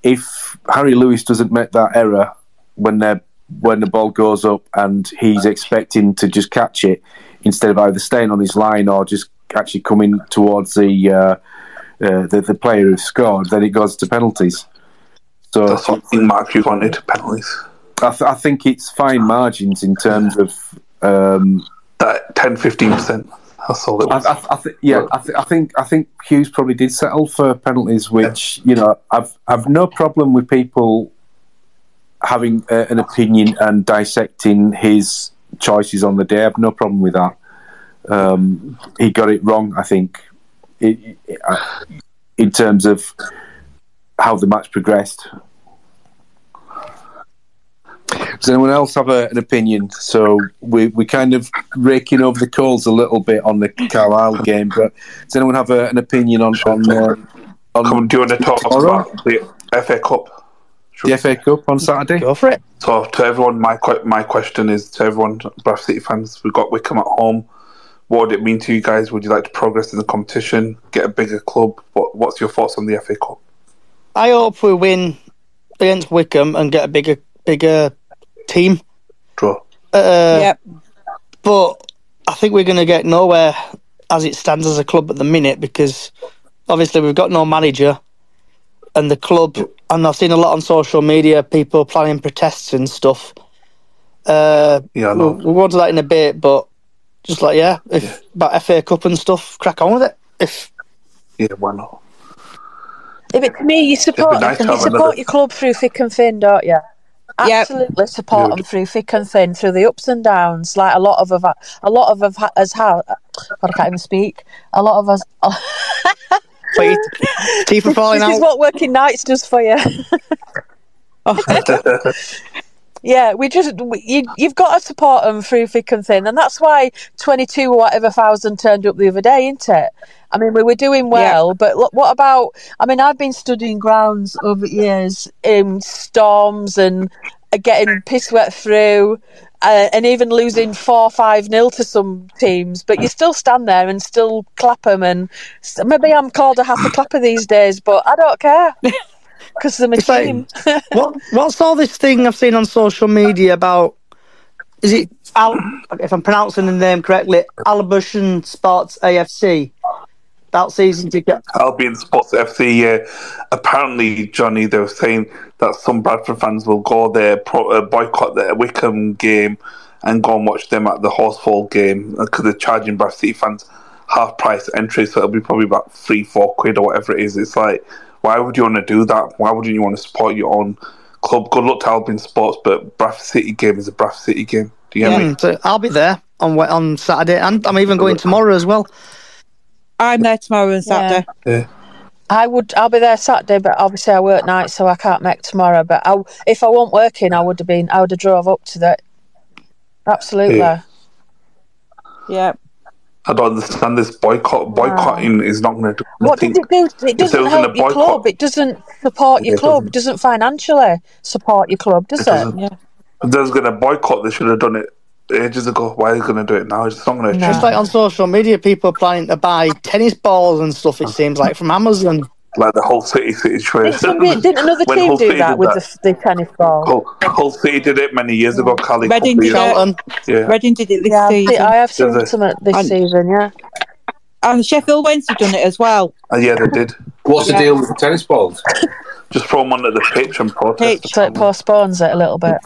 if Harry Lewis doesn't make that error when they when the ball goes up and he's expecting to just catch it instead of either staying on his line or just actually coming towards the uh, uh, the, the player who scored, then it goes to penalties. So That's what I think Mark Hughes wanted penalties. I, th- I think it's fine margins in terms of. Um, That 10 15%. That's all it I, was. I, I th- yeah, I, th- I think I think Hughes probably did settle for penalties, which you know I've I've no problem with people having uh, an opinion and dissecting his choices on the day. I've no problem with that. Um, he got it wrong, I think, i i in terms of how the match progressed. Does anyone else have a, an opinion? So we we kind of raking over the coals a little bit on the Carlisle game, but does anyone have a, an opinion on on, uh, on Come, do you want to talk tomorrow? about the FA Cup? the FA Cup on Saturday? Go for it. So to everyone, my my question is to everyone, Bradford City fans. We've got Wycombe at home. What would it mean to you guys? Would you like to progress in the competition, get a bigger club? What What's your thoughts on the FA Cup? I hope we win against Wycombe and get a bigger bigger team. Draw. Uh, Yep. But I think we're going to get nowhere as it stands as a club at the minute because obviously we've got no manager and the club, and I've seen a lot on social media people planning protests and stuff. Uh, Yeah, I we'll, know. we'll go into that in a bit, but just like, yeah, if about FA Cup and stuff, crack on with it. If Yeah, why not? If it, to me, you support, nice to you support another- your club through thick and thin, don't you? Yep. Absolutely support Yeah. them through thick and thin, through the ups and downs. Like a lot of us, a lot of us, has how. I can't even speak. A lot of us. wait, teeth are falling this is what working nights does for you. Yeah, we just we, you, you've got to support them through thick and thin, and that's why twenty-two or whatever thousand turned up the other day, isn't it? I mean, we were doing well, but look, what about? I mean, I've been studying grounds over years in storms and uh, getting piss wet through, uh, and even losing four five nil to some teams, but you still stand there and still clap them. And maybe I'm called a happy clapper these days, but I don't care. because of my It's like- what what's all this thing I've seen on social media about? Is it Al? If I'm pronouncing the name correctly, Albersham Sports AFC. That season ticket. Albion Sports FC. Yeah, apparently, Johnny, they were saying that some Bradford fans will go there, pro- uh, boycott the Wycombe game, and go and watch them at the Horsfall game because they're charging Bradford City fans half price entry, so it'll be probably about three, four quid or whatever it is. It's like, why would you want to do that? Why wouldn't you want to support your own club? Good luck to Albion Sports, but Bradford City game is a Bradford City game. Do you get me? Mm, so I'll be there on on Saturday, and I'm even going tomorrow as well. I'm there tomorrow and Saturday. Yeah. I would. I'll be there Saturday, but obviously I work nights, so I can't make tomorrow. But I, if I weren't working, I would have been. I would have drove up to that. Absolutely. Yeah. Yeah. I don't understand this boycott. Boycotting ah. is not going to do What does it do? It doesn't help your club. It doesn't support your It club. doesn't. It doesn't financially support your club, does It it? doesn't. Yeah. If they was going to boycott, they should have done it ages ago. Why are they going to do it now? It's not going to No. Just like on social media, people are planning to buy tennis balls and stuff. It ah. seems like from Amazon. Like the whole city Didn't, situation. somebody, didn't another team Hull do City that with that. The, the tennis ball? Hull, Hull City did it many years ago. Cali, Reading did it. Yeah, Reading did it this Yeah, season. I have seen Does some of this And- season. Yeah. And Sheffield Wednesday done it as well. Uh, yeah, they did. What's the deal with the tennis balls? Just throw them onto the pitch and protest. Pitch. So it postpones it a little bit.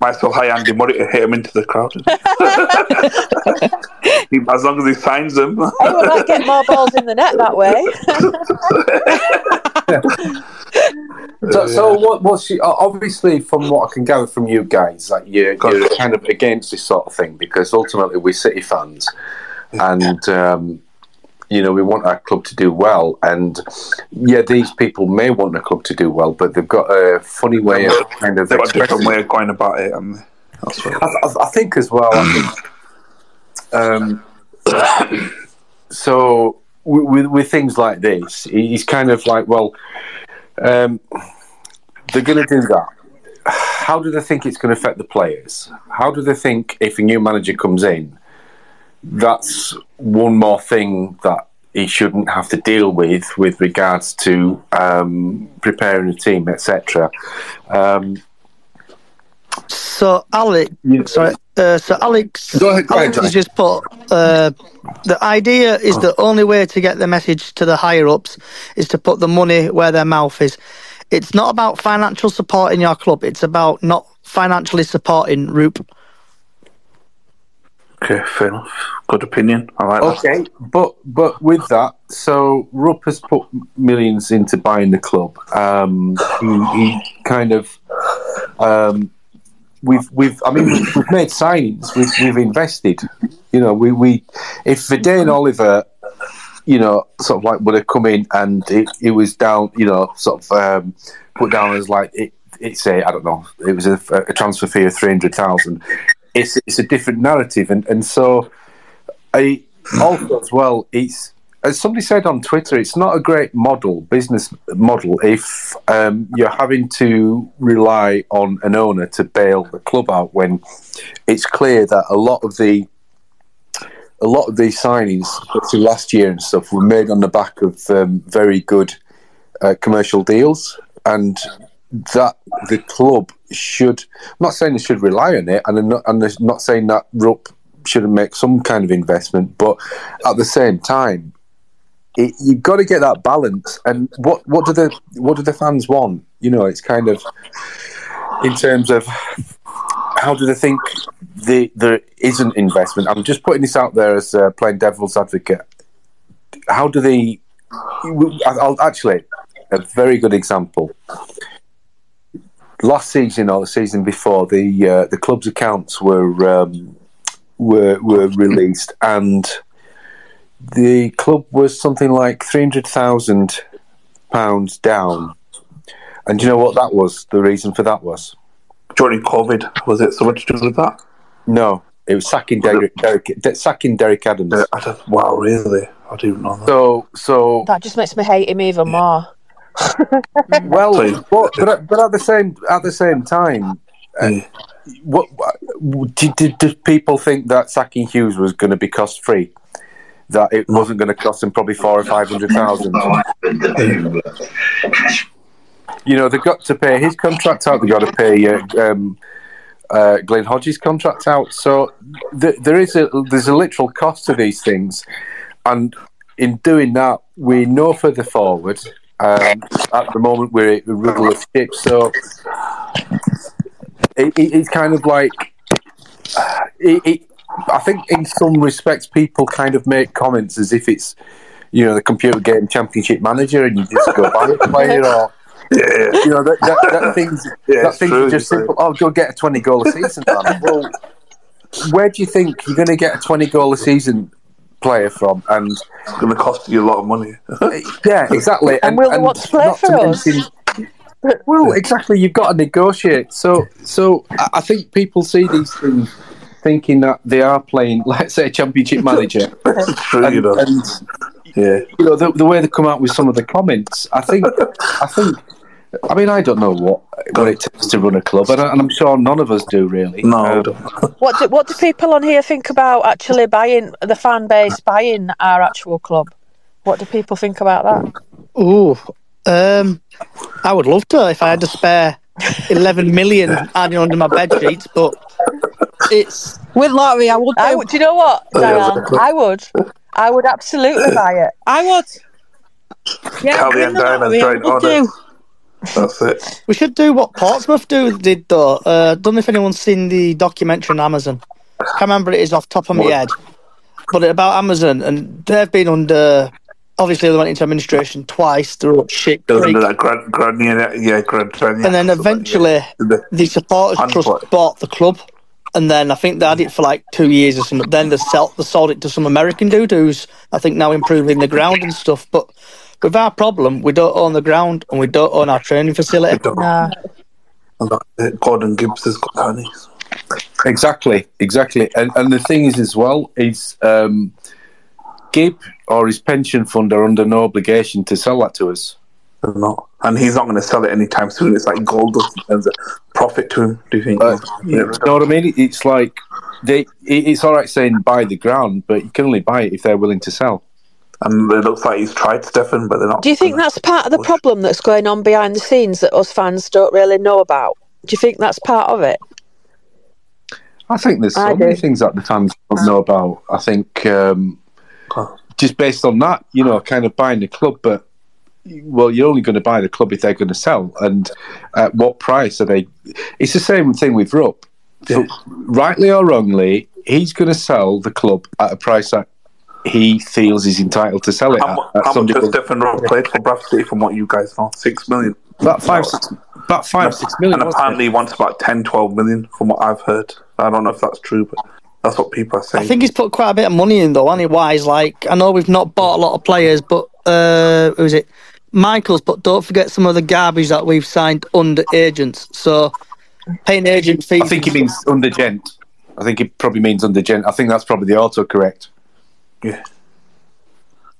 Might as well hire Andy Murray to hit him into the crowd. as long as he signs them. Hey, we might get more balls in the net that way. So, so what, what's your, obviously from what I can gather from you guys, that you're, you're kind of against this sort of thing because ultimately we're City fans, and um, you know we want our club to do well. And yeah, these people may want a club to do well, but they've got a funny way of kind of They've got a different way of going about it. And that's what I, I, I think as well. Um, so with, with with things like this, he's kind of like, well, um, they're going to do that. How do they think it's going to affect the players? How do they think if a new manager comes in, that's one more thing that he shouldn't have to deal with with regards to um, preparing a team, etc. Um, So Alex, Yeah. sorry, uh, so Alex, Go ahead, go ahead, Alex has just put uh, the idea is the only way to get the message to the higher ups is to put the money where their mouth is. It's not about financial support in your club. It's about not financially supporting Rupp. Okay, fair enough. Good opinion. I like that. Okay, but but with that, so Rupp has put millions into buying the club. Um, he, he kind of um, we've we've I mean we've, we've made signings. We've we've invested. You know, we we if Vadaine Oliver, you know, sort of like would have come in and it, it was down, you know, sort of um, put down as like it. It's a I don't know. It was a, a transfer fee of three hundred thousand. It's it's a different narrative, and and so. I also as well. It's as somebody said on Twitter. It's not a great model, business model, if um, you're having to rely on an owner to bail the club out when it's clear that a lot of the a lot of these signings, especially last year and stuff, were made on the back of um, very good uh, commercial deals, and that the club should. I'm not saying they should rely on it, and I'm not, and I'm not saying that Rupp shouldn't make some kind of investment, but at the same time, it, you've got to get that balance. And what what do the what do the fans want? You know, it's kind of in terms of how do they think the, there isn't investment? I'm just putting this out there as uh, playing devil's advocate. How do they? I'll actually a very good example. Last season or the season before, the uh, the club's accounts were um, were were released, and the club was something like three hundred thousand pounds down. And do you know what that was? The reason for that was During COVID, was it so something to do with that? no, it was sacking Derek, Derek de- sacking Derek Adams. Uh, I don't, wow, really? I didn't know that. So so That just makes me hate him even more. Well, but, but at- but at the same at the same time, uh, what, what did, did, did people think that sacking Hughes was going to be cost free? That it wasn't going to cost him probably four or five hundred thousand. you know, they've got to pay his contract out. They've got to pay uh, um, uh, Glyn Hodges' contract out. So th- there is a there's a literal cost to these things, and in doing that, we know further forward. Um, at the moment, we're a rudderless ship, so it, it, it's kind of like it, it, I think in some respects, people kind of make comments as if it's you know the computer game Championship Manager, and you just go buy a player or. Yeah, You know that, that, that thing's Yeah, that thing's true, just simple. Oh, go get a twenty goal a season. Man. well, where do you think you're going to get a twenty goal a season player from? And It's going to cost you a lot of money. yeah, exactly. And will they want to play not for us? well, exactly. You've got to negotiate. So, so I I think people see these things thinking that they are playing, let's say, a championship manager. it's true, you know. and Yeah. you know the, the way they come out with some of the comments. I think, I think. I mean, I don't know what what it takes to run a club, and, I- and I'm sure none of us do really. No, Um. What do, what do people on here think about actually buying the fan base buying our actual club? What do people think about that? Ooh, um, I would love to if I had to spare eleven million adding under my bed sheets, but it's With lottery, I would. Do. I would, do you know what, Diane? I would. I would absolutely buy it. I would. Yeah, Callie win and the Diana lottery, joined would on do. That's it. we should do what Portsmouth do did though. Uh, don't know if anyone's seen the documentary on Amazon. I can't remember it is off the top of my head, but about Amazon and they've been under. Obviously, they went into administration twice. They're up shit creek. under that Grand, Grand, yeah, yeah, Grand and then eventually The- the supporters Hand trust play. bought the club and then I think they had it for like two years or something. Then they, sell, they sold it to some American dude who's I think now improving the ground and stuff. But with our problem, we don't own the ground and we don't own our training facility. Nah. And that- uh, Gordon Gibbs has got Danny's. Exactly, exactly. And and the thing is as well is um, Gibb or his pension fund are under no obligation to sell that to us. They're not. And he's not going to sell it anytime soon. It's like gold in terms of profit to him. Do you think? Uh, you know what I mean? It's like they. It's all right saying buy the ground, but you can only buy it if they're willing to sell. And it looks like he's tried Stefan, but they're not. Do you think that's part of the problem that's going on behind the scenes that us fans don't really know about? Do you think that's part of it? I think there's so many things that the fans don't know about. I think um, just based on that, you know, kind of buying the club, but well, you're only going to buy the club if they're going to sell, and at what price are they? It's the same thing with Rupp. So, rightly or wrongly, he's going to sell the club at a price that he feels he's entitled to sell it How, at. at how much has people- Stefan Rowe played for Bradford City from what you guys know? Six million. About five, six, about five, six million. And wasn't it? apparently he wants about 10, 12 million from what I've heard. I don't know if that's true, but that's what people are saying. I think he's put quite a bit of money in though, hasn't he? Wise, like I know we've not bought a lot of players, but uh, who is it? Michaels, but don't forget some of the garbage that we've signed under agents. So paying agent fees. I think he means under gent. I think it probably means under gent. I think that's probably the autocorrect. Yeah.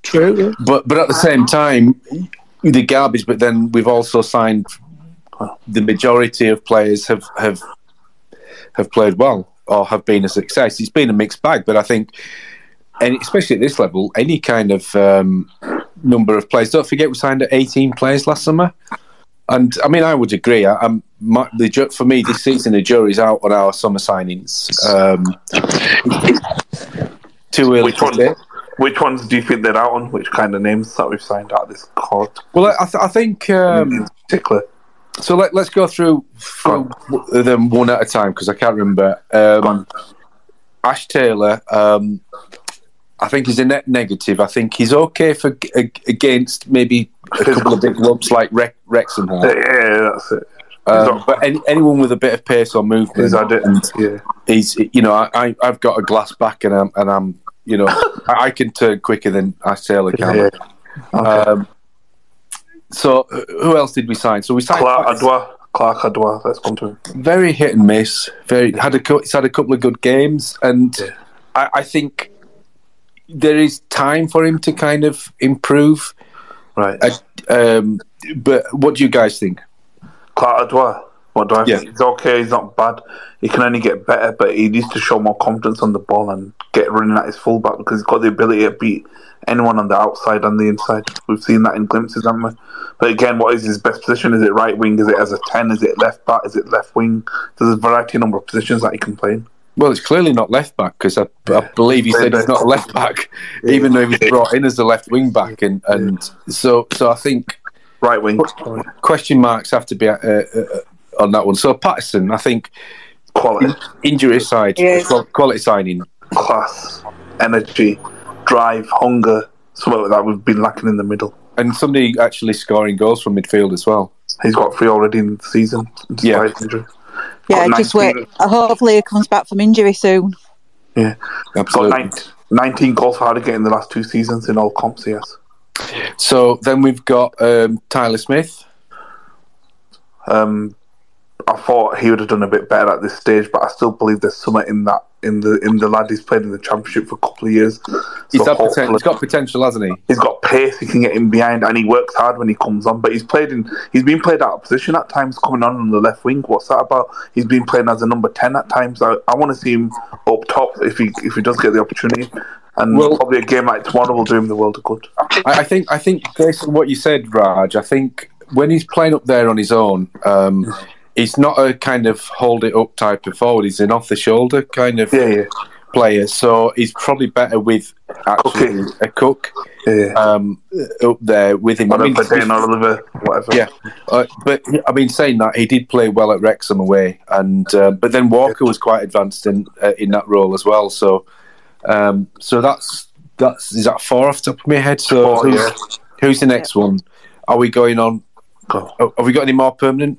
True. Yeah. But but at the same time, the garbage. But then we've also signed the majority of players have have have played well or have been a success. It's been a mixed bag, but I think, and especially at this level, any kind of um, number of players. Don't forget, we signed eighteen players last summer. And I mean, I would agree. I, my, the for me this season the jury's out on our summer signings. Um, early Which to ones? Which ones do you think they're out on? Which kind of names that we've signed out of this court? Well, I, th- I think um, in particular. so. Let, let's go through, through them one at a time because I can't remember. Um, Ash Taylor, um, I think he's a net negative. I think he's okay for g- against maybe a couple of big lumps like Re- Wrexham. Yeah, yeah, that's it. Um, but any, anyone with a bit of pace or movement, He's. Yeah. he's you know I, I I've got a glass back and I'm and I'm you know I, I can turn quicker than Ash Taylor can. Yeah. Okay. Um, so who else did we sign? So we signed Clarke quite- Oduor. Clarke Oduor. Let's come to him. very hit and miss. Very had a cou- he's had a couple of good games, and I, I think there is time for him to kind of improve. Right. Uh, um, but what do you guys think? Clarke Oduor. What do I Yeah. think? He's okay. He's not bad. He can only get better, but he needs to show more confidence on the ball and get running at his fullback because he's got the ability to beat anyone on the outside and the inside. We've seen that in glimpses, haven't we? But again, what is his best position? Is it right wing? Is it as a ten? Is it left back? Is it left wing? There's a variety of number of positions that he can play in. Well, it's clearly not left back because I, I believe he said he's not left back, even though he was brought in as a left wing back, and and so so I think Right wing. question marks have to be uh, uh, uh, on that one. So Pattison, I think Quality, injury aside, Yes. quality signing. class, energy, drive, hunger. Something like that we've been lacking in the middle. and somebody actually scoring goals from midfield as well. He's got three already in the season. Yeah. injury. Yeah, Got just wait. 19 Uh, Hopefully, he comes back from injury soon. Yeah. Got 19, 19 goals for Harrogate in the last two seasons in all comps, yes. So then we've got um, Tyler Smith. Um, I thought he would have done a bit better at this stage, but I still believe there's something in that in the in the lad he's played in the championship for a couple of years. So had poten- he's got potential, hasn't he? he's got pace, he can get in behind, and he works hard when he comes on. But he's played in, he's been played out of position at times, coming on on the left wing. What's that about? He's been playing as a number ten at times. I, I want to see him up top if he if he does get the opportunity. And Well- probably a game like tomorrow will do him the world of good. I, I think I think based on what you said, Raj, I think when he's playing up there on his own, um, he's not a kind of hold it up type of forward. He's an off the shoulder kind of Yeah, yeah, player. So he's probably better with actually Okay. a cook yeah. um, up there with him. I mean, Oliver, whatever. yeah, uh, but I mean, saying that he did play well at Wrexham away, and uh, but then Walker was quite advanced in uh, in that role as well. So, um, so that's that's is that four off the top of my head. So who's, who's the next one? Are we going on? Oh, Have we got any more permanent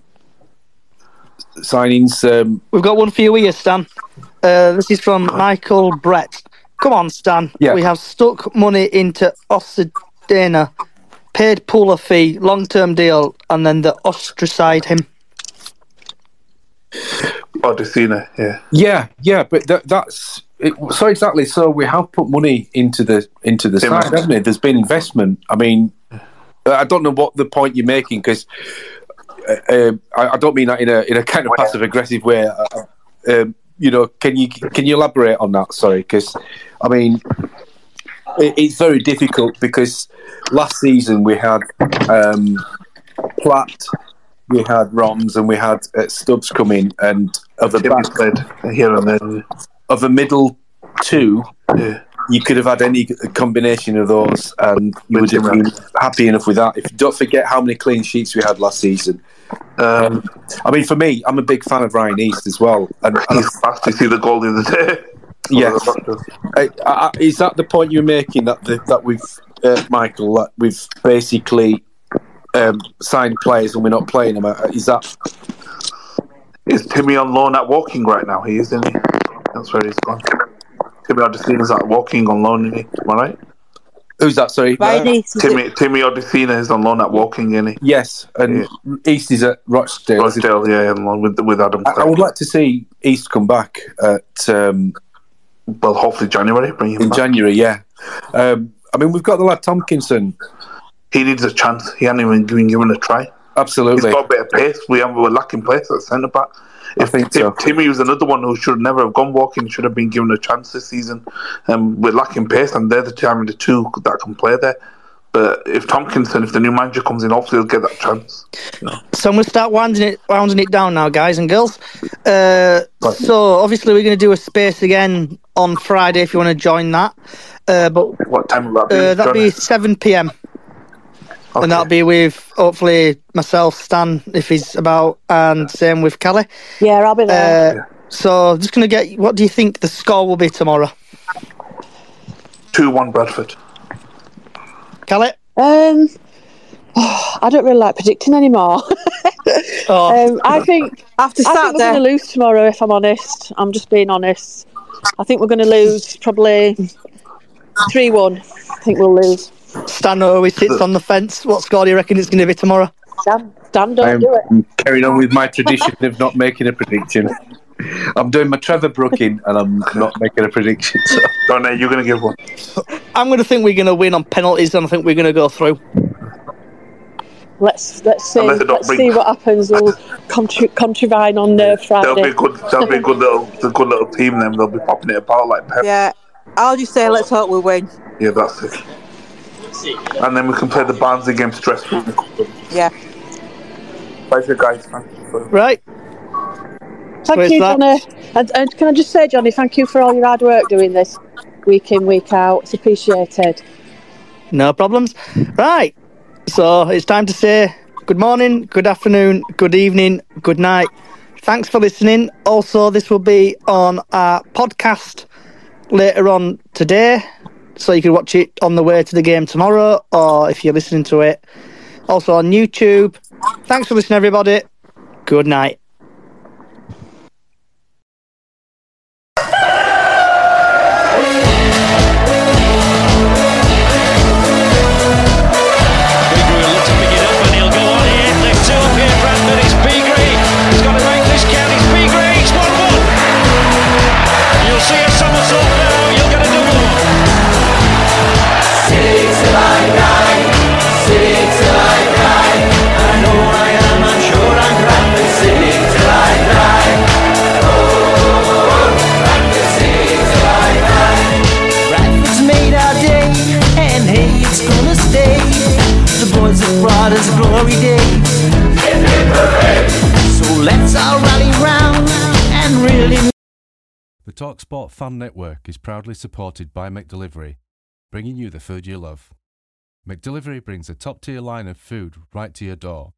signings? Um, We've got one for you here, Stan. Uh, this is from Michael Brett. Come on, Stan. Yeah. We have stuck money into Odusina, paid Pula fee, long term deal, and then the ostracized him. Odusina, yeah. yeah, yeah, but that, that's it, so exactly. So we have put money into the into the side, man. haven't we? There's been investment. I mean, I don't know what the point you're making because um, I, I don't mean that in a in a kind of passive aggressive way. Uh, um, you know, can you can you elaborate on that? Sorry, because I mean, it, it's very difficult because last season we had um, Platt, we had Roms, and we had uh, Stubbs come in, and of the back played here and there. of the middle two, Yeah. you could have had any combination of those, and you would have been happy enough with that. If don't forget how many clean sheets we had last season. Um, I mean, for me, I'm a big fan of Ryan East as well. And, and he's fast to see the goal the day. Yes. I, I, is that the point you're making that the, that we've, uh, Michael, that we've basically um, signed players and we're not playing them? Uh, Is that Is Timmy on loan at Woking right now? He is, isn't he? That's where he's gone. Timmy Odusina's at Woking on loan, isn't he? Am I right? Who's that? Sorry, Ryan East, is it- Timmy Timmy Odusina is on loan at Woking, isn't he? Yes, and East is at Rochdale. is it? Rochdale, yeah, on loan with with Adam. I, I would like to see East come back at um, well, hopefully January. Bring him in back. January. Yeah, um, I mean we've got the lad Tomkinson. He needs a chance. He hasn't even been given a try. He's Absolutely, got a bit of pace. We have we're lacking pace at centre back. If think Tim, so. Timmy was another one who should never have gone Woking, should have been given a chance this season. Um, we're lacking pace, and they're the two, I mean, the two that can play there. But if Tomkinson, if the new manager comes in, hopefully he'll get that chance. So I'm going to start winding it, rounding it down now, guys and girls. Uh, so obviously we're going to do a space again on Friday if you want to join that. Uh, but What time will that be? uh, that'll be 7 p.m. Okay. and that'll be with hopefully myself, Stan, if he's about, and same with Kelly. Yeah, I'll be there. Uh, so just going to get. What do you think the score will be tomorrow, two one Bradford. Kelly? um, I don't really like predicting anymore. Oh, um, I think After I think we're going to lose tomorrow. If I'm honest, I'm just being honest. I think we're going to lose probably three one. I think we'll lose. Stan always sits on the fence. What score do you reckon it's going to be tomorrow? Dan, Dan don't I'm do it. carrying on with my tradition of not making a prediction. I'm doing my Trevor Brooking, and I'm not making a prediction. So. Johnny, you're going to give one. I'm going to think we're going to win on penalties, and I think we're going to go through. let's let's see Unless they don't let's bring- see what happens. We'll contri- contrivine on uh, That'll be good. That'll be a good little, a good little team. Then they'll be popping it about like Pep. Yeah, I'll just say let's hope we win. Yeah, that's it. And then we can play the Barnsley game stressful. Yeah. Bye, guys. Thank you for- Right. Thank Where's you, that? Johnny. And, and can I just say, Johnny, thank you for all your hard work doing this week in, week out. It's appreciated. No problems. Right. So it's time to say good morning, good afternoon, good evening, good night. Thanks for listening. Also, this will be on our podcast later on today. So you can watch it on the way to the game tomorrow or if you're listening to it. Also on YouTube. Thanks for listening, everybody. Good night. Really. The TalkSport Fan Network is proudly supported by McDelivery, bringing you the food you love. McDelivery brings a top tier line of food right to your door.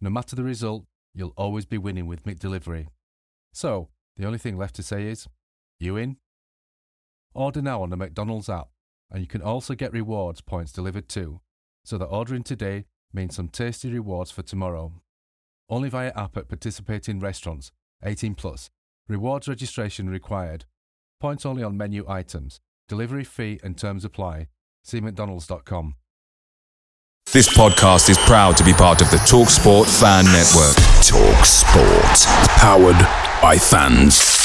No matter the result, you'll always be winning with McDelivery. So, the only thing left to say is, you in? Order now on the McDonald's app, and you can also get rewards points delivered too, so that ordering today means some tasty rewards for tomorrow. Only via app at participating restaurants, 18 plus. Rewards registration required. Points only on menu items. Delivery fee and terms apply. See McDonald's.com. This podcast is proud to be part of the TalkSport Fan Network. Talk Sport. Powered by fans.